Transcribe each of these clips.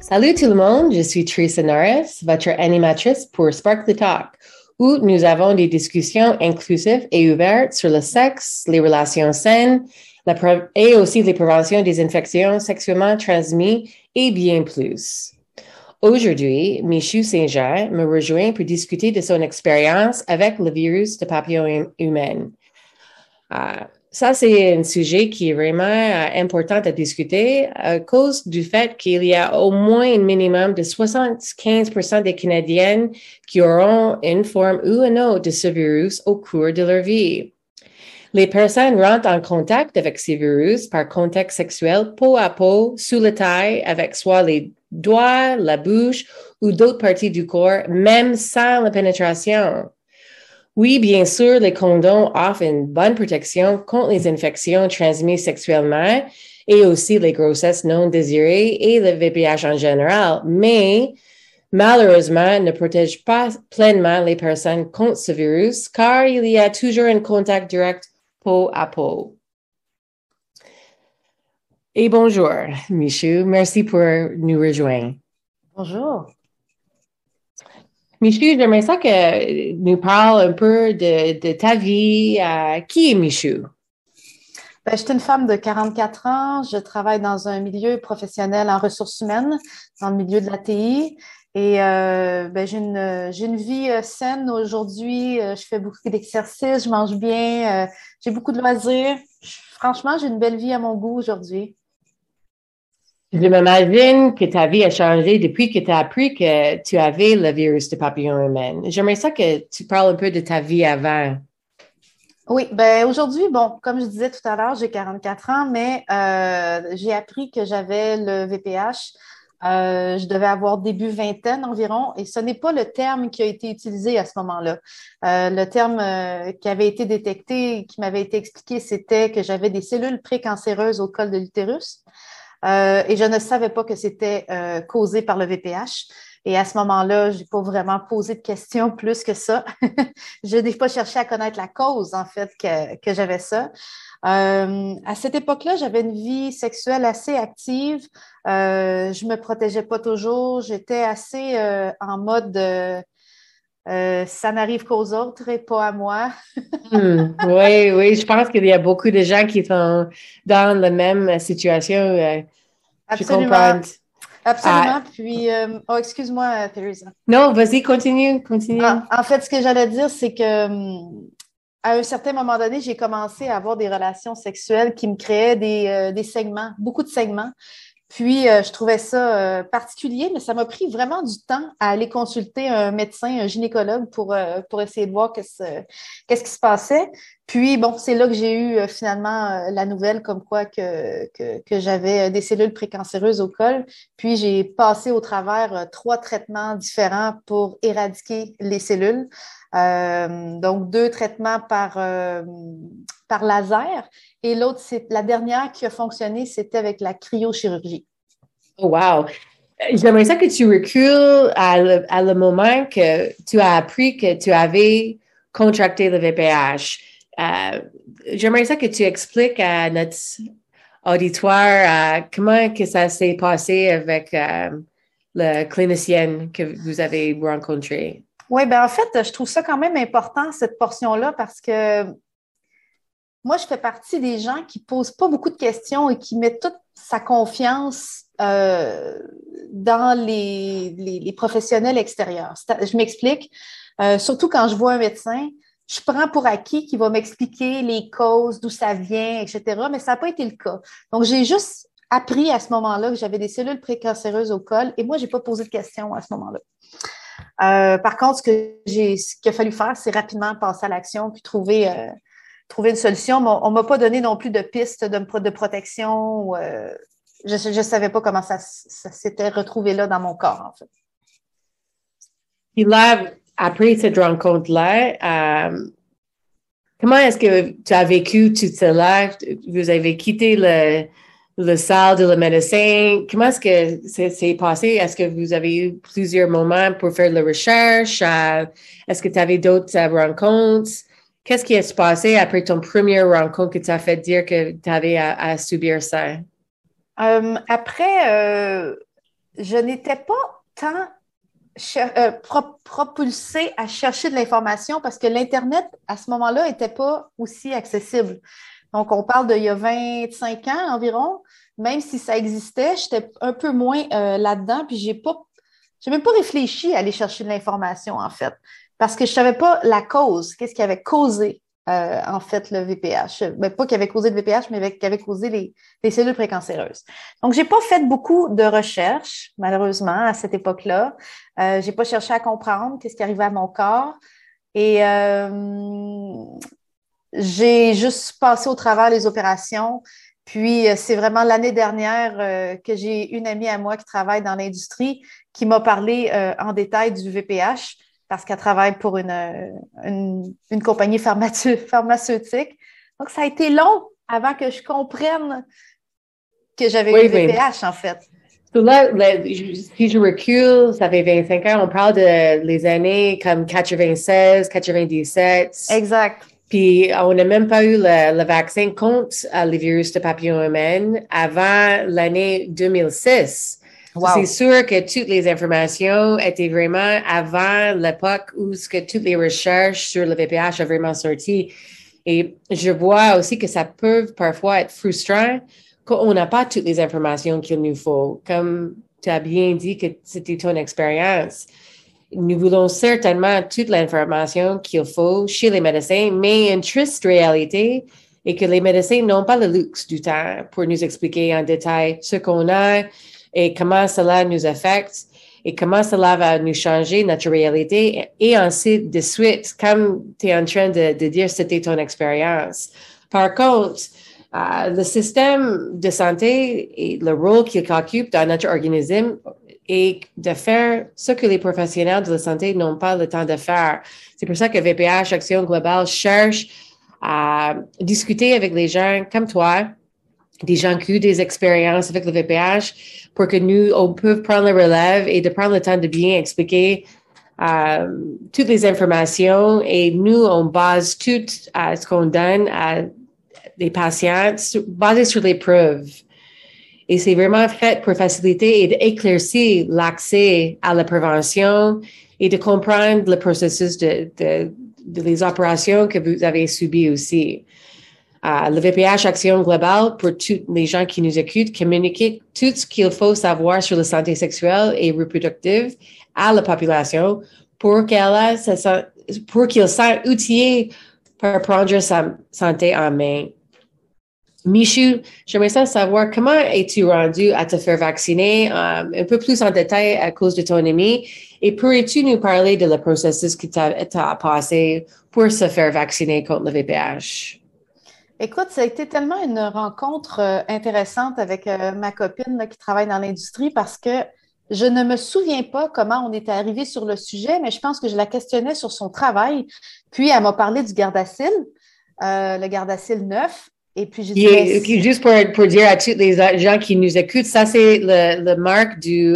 Salut tout le monde, je suis Teresa Norris, votre animatrice pour Sparkly Talk, où nous avons des discussions inclusives et ouvertes sur le sexe, les relations saines, et aussi les préventions des infections sexuellement transmises et bien plus. Aujourd'hui, Michou Saint-Jean me rejoint pour discuter de son expérience avec le virus de papillon humain. Uh, ça, c'est un sujet qui est vraiment uh, important à discuter à cause du fait qu'il y a au moins un minimum de 75 des Canadiennes qui auront une forme ou une autre de ce virus au cours de leur vie. Les personnes rentrent en contact avec ces virus par contact sexuel peau à peau, sous la taille, avec soit les doigts, la bouche ou d'autres parties du corps, même sans la pénétration. Oui, bien sûr, les condoms offrent une bonne protection contre les infections transmises sexuellement et aussi les grossesses non désirées et le VPH en général, mais malheureusement ne protègent pas pleinement les personnes contre ce virus car il y a toujours un contact direct peau à peau. Et bonjour, Michou. Merci pour nous rejoindre. Bonjour. Michou, j'aimerais ça que nous parles un peu de, ta vie. Euh, qui est Michou? Ben, je suis une femme de 44 ans. Je travaille dans un milieu professionnel en ressources humaines, dans le milieu de la TI. Et euh, ben, j'ai une, une, vie euh, saine aujourd'hui. Je fais beaucoup d'exercices, je mange bien, j'ai beaucoup de loisirs. Franchement, j'ai une belle vie à mon goût aujourd'hui. Je m'imagine que ta vie a changé depuis que tu as appris que tu avais le virus de papillon humain. J'aimerais ça que tu parles un peu de ta vie avant. Oui, ben aujourd'hui, bon, comme je disais tout à l'heure, j'ai 44 ans, mais euh, j'ai appris que j'avais le VPH. Euh, je devais avoir début vingtaine environ, et ce n'est pas le terme qui a été utilisé à ce moment-là. Euh, le terme qui avait été détecté, qui m'avait été expliqué, c'était que j'avais des cellules précancéreuses au col de l'utérus. Euh, et je ne savais pas que c'était euh, causé par le VPH. Et à ce moment-là, je n'ai pas vraiment posé de questions plus que ça. je n'ai pas cherché à connaître la cause, en fait, que, que j'avais ça. Euh, à cette époque-là, j'avais une vie sexuelle assez active. Euh, je me protégeais pas toujours. J'étais assez euh, en mode ça n'arrive qu'aux autres et pas à moi. Hmm. oui, oui, je pense qu'il y a beaucoup de gens qui sont dans la même situation. Absolument. Absolument. Ah. Puis, euh, oh, excuse-moi, Theresa. Non, vas-y, continue, continue. En, en, fait, ce que j'allais dire, c'est que hum, à un certain moment donné, j'ai commencé à avoir des relations sexuelles qui me créaient des, euh, des segments, beaucoup de segments. Puis, euh, je trouvais ça euh, particulier, mais ça m'a pris vraiment du temps à aller consulter un médecin, un gynécologue pour, euh, pour essayer de voir qu'est-ce, qu'est-ce qui se passait. Puis, bon, c'est là que j'ai eu finalement la nouvelle comme quoi que, que, j'avais des cellules précancéreuses au col. Puis, j'ai passé au travers trois traitements différents pour éradiquer les cellules. donc, deux traitements par, par laser et l'autre, c'est la dernière qui a fonctionné, c'était avec la cryochirurgie. Oh, wow! J'aimerais ça que tu recules à le, moment que tu as appris que tu avais contracté le VPH. Euh, j'aimerais ça que tu expliques à notre auditoire euh, comment ça s'est passé avec euh, la clinicienne que vous avez rencontrée. Oui, ben en fait, je trouve ça quand même important, cette portion-là, parce que moi, je fais partie des gens qui posent pas beaucoup de questions et qui mettent toute sa confiance euh, dans les, professionnels extérieurs. Je m'explique. Surtout quand je vois un médecin, je prends pour acquis qu'il va m'expliquer les causes, d'où ça vient, etc. Mais ça n'a pas été le cas. Donc, j'ai juste appris à ce moment-là que j'avais des cellules précancéreuses au col et moi, j'ai pas posé de questions à ce moment-là. Euh, par contre, ce que j'ai, ce qu'il a fallu faire, c'est rapidement passer à l'action puis trouver euh, trouver une solution. Mais on ne m'a pas donné non plus de pistes de, protection. Euh, je ne savais pas comment ça, s'était retrouvé là dans mon corps, en fait. Après cette rencontre-là, euh, comment est-ce que tu as vécu tout cela? Vous avez quitté le, le salle de la médecin. Comment est-ce que c'est passé? Est-ce que vous avez eu plusieurs moments pour faire la recherche? Euh, est-ce que tu avais d'autres rencontres? Qu'est-ce qui s'est passé après ton premier rencontre qui t'a fait dire que tu avais à, subir ça? Euh, après, euh, je n'étais pas tant euh, propulsée à chercher de l'information parce que l'Internet, à ce moment-là, n'était pas aussi accessible. Donc, on parle d'il y a 25 ans environ. Même si ça existait, j'étais un peu moins euh, là-dedans, puis j'ai pas, j'ai même pas réfléchi à aller chercher de l'information, en fait, parce que je savais pas la cause, qu'est-ce qui avait causé euh, en fait, le VPH. Ben, pas qui avait causé le VPH, mais qui avait causé les, les cellules précancéreuses. Donc, j'ai pas fait beaucoup de recherches, malheureusement, à cette époque-là. Euh, j'ai pas cherché à comprendre qu'est-ce qui arrivait à mon corps. Et euh, j'ai juste passé au travers les opérations. Puis, euh, c'est vraiment l'année dernière que j'ai une amie à moi qui travaille dans l'industrie qui m'a parlé en détail du VPH parce qu'elle travaille pour une, une, compagnie pharmaceutique. Donc, ça a été long avant que je comprenne que j'avais eu le VPH, en fait. là, si je recule, ça fait 25 ans, on parle de les années comme 96, 97. Exact. Puis on n'a même pas eu le, vaccin contre le virus de papillon humain avant l'année 2006. C'est sûr que toutes les informations étaient vraiment avant l'époque où ce que toutes les recherches sur le VPH ont vraiment sorti. Et je vois aussi que ça peut parfois être frustrant qu'on n'a pas toutes les informations qu'il nous faut. Comme tu as bien dit que c'était ton expérience. Nous voulons certainement toute l'information qu'il faut chez les médecins, mais une triste réalité est que les médecins n'ont pas le luxe du temps pour nous expliquer en détail ce qu'on a, et comment cela nous affecte et comment cela va nous changer notre réalité. Et ensuite, de suite, comme tu es en train de, dire, c'était ton expérience. Par contre, euh, le système de santé et le rôle qu'il occupe dans notre organisme est de faire ce que les professionnels de la santé n'ont pas le temps de faire. C'est pour ça que VPH Action Globale cherche à discuter avec les gens comme toi, des gens qui ont des expériences avec le VPH pour que nous, on peut prendre le relève et de prendre le temps de bien expliquer euh, toutes les informations et nous, on base tout ce qu'on donne à des patients basé sur les preuves. Et c'est vraiment fait pour faciliter et d'éclaircir l'accès à la prévention et de comprendre le processus de, de, opérations que vous avez subies aussi le VPH Action Globale pour tous les gens qui nous écoutent, communiquer tout ce qu'il faut savoir sur la santé sexuelle et reproductive à la population pour qu'elle pour qu'ils soient outillés pour prendre sa santé en main. Michou, j'aimerais savoir comment es-tu rendu à te faire vacciner euh, un peu plus en détail à cause de ton ami? Et pourrais-tu nous parler de le processus qui t'a passé pour se faire vacciner contre le VPH? Écoute, ça a été tellement une rencontre euh, intéressante avec euh, ma copine qui travaille dans l'industrie parce que je ne me souviens pas comment on était arrivé sur le sujet, mais je pense que je la questionnais sur son travail. Puis elle m'a parlé du Gardasil, euh, le Gardasil 9. Et puis j'ai dit. juste pour, pour, dire à tous les gens qui nous écoutent, ça c'est le, le marque du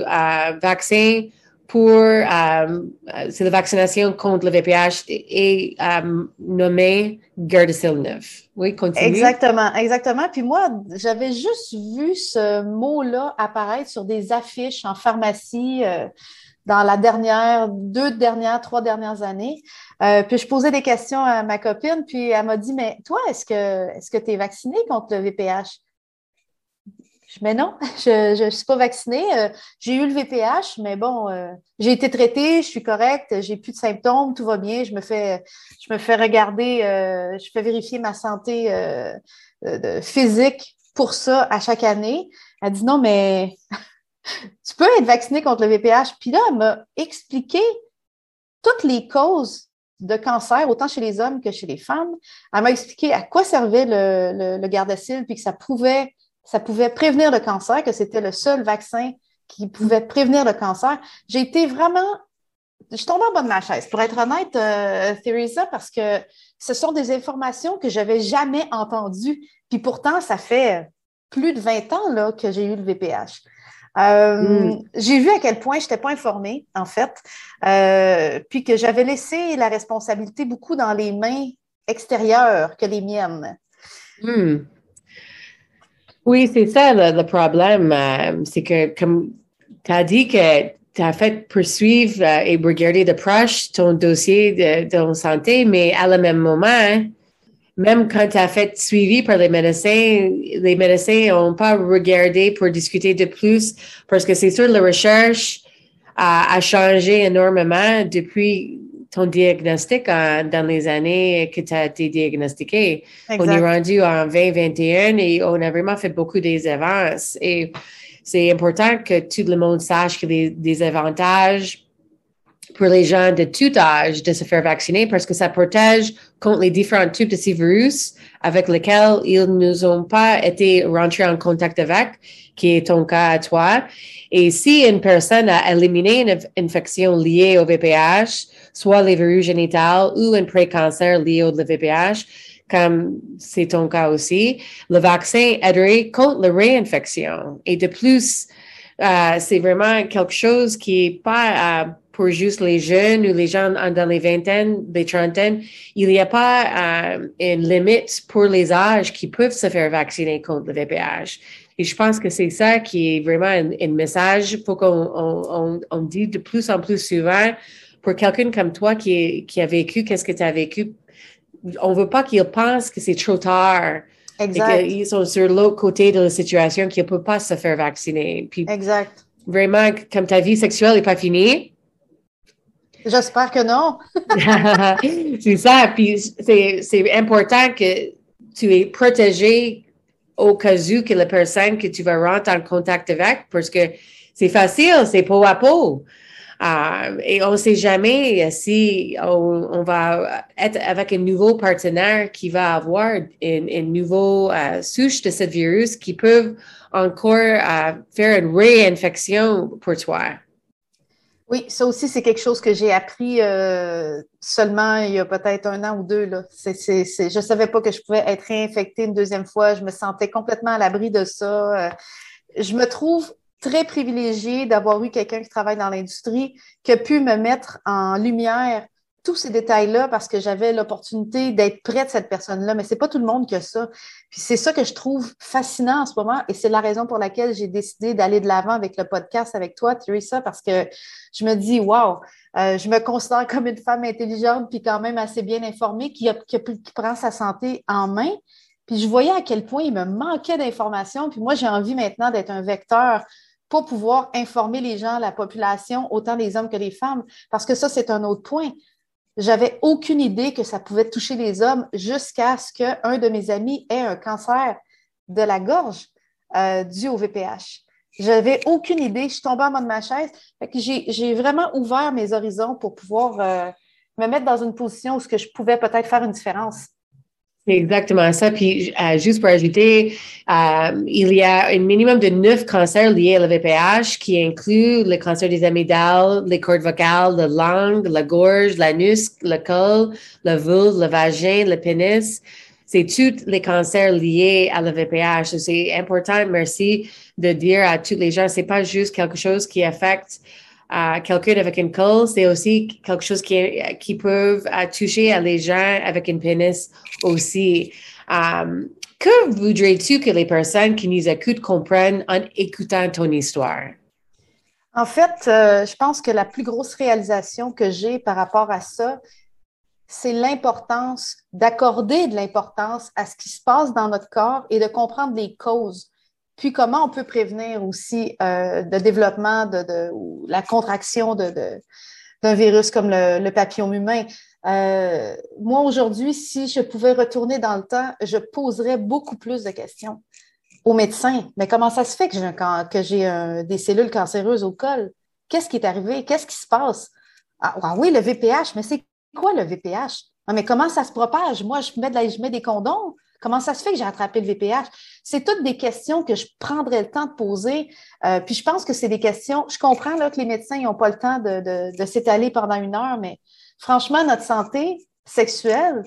vaccin pour euh, c'est la vaccination contre le VPH et euh, nommé Gardasil 9. Oui, continue. Exactement, exactement. Puis moi, j'avais juste vu ce mot-là apparaître sur des affiches en pharmacie euh, dans la dernière, deux dernières, trois dernières années. Euh, puis je posais des questions à ma copine, puis elle m'a dit, mais toi, est-ce que est-ce que tu es vacciné contre le VPH? Mais non, je ne suis pas vaccinée. Euh, j'ai eu le VPH, mais bon, euh, j'ai été traitée, je suis correcte, j'ai plus de symptômes, tout va bien. Je me fais, je me fais regarder, euh, je fais vérifier ma santé physique pour ça à chaque année. Elle dit non, mais tu peux être vacciné contre le VPH. Puis là, elle m'a expliqué toutes les causes de cancer, autant chez les hommes que chez les femmes. Elle m'a expliqué à quoi servait le, le, le Gardasil, puis que ça pouvait ça pouvait prévenir le cancer, que c'était le seul vaccin qui pouvait prévenir le cancer. J'ai été vraiment, je tombe en bas de ma chaise, pour être honnête, euh, Theresa, parce que ce sont des informations que j'avais jamais entendues. Puis pourtant, ça fait plus de 20 ans là, que j'ai eu le VPH. Euh, hmm. J'ai vu à quel point je n'étais pas informée, en fait, euh, puis que j'avais laissé la responsabilité beaucoup dans les mains extérieures que les miennes. Hmm. Oui, c'est ça le, problème. Euh, c'est que comme tu as dit que tu as fait poursuivre euh, et regarder de proche ton dossier de, de santé, mais à le même moment, même quand tu as fait suivi par les médecins, les médecins n'ont pas regardé pour discuter de plus parce que c'est sûr, la recherche a changé énormément depuis ton diagnostic dans les années que tu as été diagnostiqué. On est rendu en 2021 et on a vraiment fait beaucoup des avances. Et c'est important que tout le monde sache que les, des avantages pour les gens de tout âge de se faire vacciner parce que ça protège contre les différents types de ces virus avec lesquels ils ne ont pas été rentrés en contact avec, qui est ton cas à toi. Et si une personne a éliminé une infection liée au VPH, soit les virus génitales ou un pré-cancer lié au VPH, comme c'est ton cas aussi, le vaccin aiderait contre la réinfection. Et de plus, euh, c'est vraiment quelque chose qui est pas euh, pour juste les jeunes ou les gens dans les vingtaines, les trentaines. Il n'y a pas euh, une limite pour les âges qui peuvent se faire vacciner contre le VPH. Et je pense que c'est ça qui est vraiment un, message. Il faut qu'on on, on, dit de plus en plus souvent pour quelqu'un comme toi qui, qui a vécu, qu'est-ce que tu as vécu? On veut pas qu'ils pensent que c'est trop tard. Exact. Et qu'ils sont sur l'autre côté de la situation, qu'ils ne peuvent pas se faire vacciner. Puis, exact. Vraiment, comme ta vie sexuelle n'est pas finie. J'espère que non. c'est ça. Puis c'est important que tu es protégé au cas où que la personne que tu vas rentrer en contact avec, parce que c'est facile, c'est peau à peau. Euh, et on ne sait jamais si on, va être avec un nouveau partenaire qui va avoir une, une nouvelle euh, souche de ce virus qui peut encore euh, faire une réinfection pour toi. Oui, ça aussi, c'est quelque chose que j'ai appris seulement il y a peut-être un an ou deux. Là. je ne savais pas que je pouvais être réinfectée une deuxième fois. Je me sentais complètement à l'abri de ça. je me trouve très privilégiée d'avoir eu quelqu'un qui travaille dans l'industrie, qui a pu me mettre en lumière tous ces détails-là parce que j'avais l'opportunité d'être près de cette personne-là. Mais c'est pas tout le monde qui a ça. Puis c'est ça que je trouve fascinant en ce moment et c'est la raison pour laquelle j'ai décidé d'aller de l'avant avec le podcast avec toi, Teresa, parce que je me dis, wow, euh, je me considère comme une femme intelligente puis quand même assez bien informée qui, qui, qui prend sa santé en main. Puis je voyais à quel point il me manquait d'informations. Puis moi, j'ai envie maintenant d'être un vecteur pour pouvoir informer les gens, la population, autant les hommes que les femmes, parce que ça, c'est un autre point. J'avais aucune idée que ça pouvait toucher les hommes jusqu'à ce qu'un de mes amis ait un cancer de la gorge euh, dû au VPH. J'avais aucune idée. Je suis tombée en bas de ma chaise. J'ai vraiment ouvert mes horizons pour pouvoir euh, me mettre dans une position où je pouvais peut-être faire une différence. C'est exactement ça. Puis, euh, juste pour ajouter, euh, il y a un minimum de neuf cancers liés à la VPH qui incluent le cancer des amygdales, les cordes vocales, la langue, la gorge, l'anus, le col, le vulve, le vagin, le pénis. C'est tous les cancers liés à la VPH. C'est important, merci, de dire à tous les gens, c'est pas juste quelque chose qui affecte quelqu'un avec une colle, c'est aussi quelque chose qui, qui peut toucher à les gens avec une pénis aussi. Um, que voudrais-tu que les personnes qui nous écoutent comprennent en écoutant ton histoire? En fait, euh, je pense que la plus grosse réalisation que j'ai par rapport à ça, c'est l'importance d'accorder de l'importance à ce qui se passe dans notre corps et de comprendre les causes. Puis comment on peut prévenir aussi euh, le développement ou la contraction d'un virus comme le, le papillon humain? Euh, moi, aujourd'hui, si je pouvais retourner dans le temps, je poserais beaucoup plus de questions aux médecins. Mais comment ça se fait que j'ai, que j'ai des cellules cancéreuses au col? Qu'est-ce qui est arrivé? Qu'est-ce qui se passe? Ah, ah oui, le VPH, mais c'est quoi le VPH? Ah, mais comment ça se propage? Moi, je mets, de la, je mets des condoms. Comment ça se fait que j'ai attrapé le VPH? C'est toutes des questions que je prendrais le temps de poser. Euh, puis je pense que c'est des questions. Je comprends là, que les médecins n'ont pas le temps de, de, s'étaler pendant une heure, mais franchement, notre santé sexuelle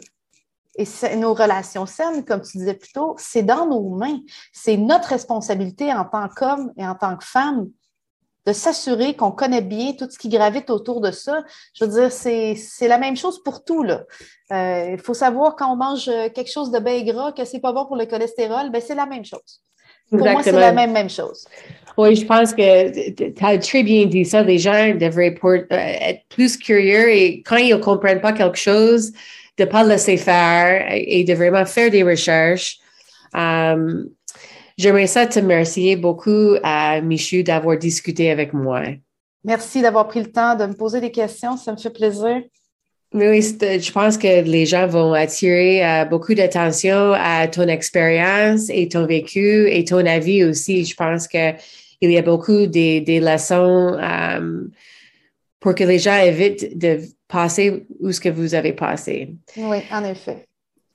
et nos relations saines, comme tu disais plus tôt, c'est dans nos mains. C'est notre responsabilité en tant qu'homme et en tant que femme de s'assurer qu'on connaît bien tout ce qui gravite autour de ça. Je veux dire, c'est, la même chose pour tout. Là. Euh, il faut savoir quand on mange quelque chose de bien gras, que c'est pas bon pour le cholestérol, ben c'est la même chose. Pour moi, c'est la même, même chose. Oui, je pense que tu as très bien dit ça. Les gens devraient euh, être plus curieux et quand ils ne comprennent pas quelque chose, de ne pas le laisser faire et de vraiment faire des recherches. Um, J'aimerais ça te remercier beaucoup à Michu d'avoir discuté avec moi. Merci d'avoir pris le temps de me poser des questions. Ça me fait plaisir. Oui, je pense que les gens vont attirer euh, beaucoup d'attention à ton expérience et ton vécu et ton avis aussi. Je pense qu'il y a beaucoup des, des leçons euh, pour que les gens évitent de passer où ce que vous avez passé. Oui, en effet.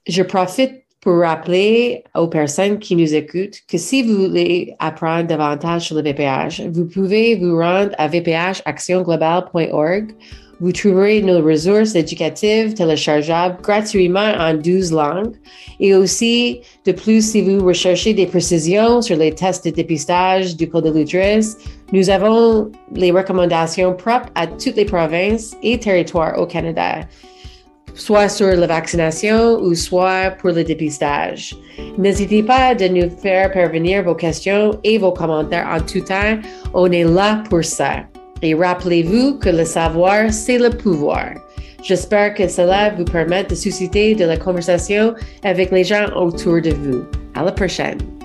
Je profite pour rappeler aux personnes qui nous écoutent que si vous voulez apprendre davantage sur le VPH, vous pouvez vous rendre à vphactionglobale.org. Vous trouverez nos ressources éducatives téléchargeables gratuitement en 12 langues. Et aussi, de plus, si vous recherchez des précisions sur les tests de dépistage du col de l'utérus, nous avons les recommandations propres à toutes les provinces et territoires au Canada soit sur la vaccination ou soit pour le dépistage. N'hésitez pas de nous faire parvenir vos questions et vos commentaires en tout temps. On est là pour ça. Et rappelez-vous que le savoir, c'est le pouvoir. J'espère que cela vous permet de susciter de la conversation avec les gens autour de vous. À la prochaine.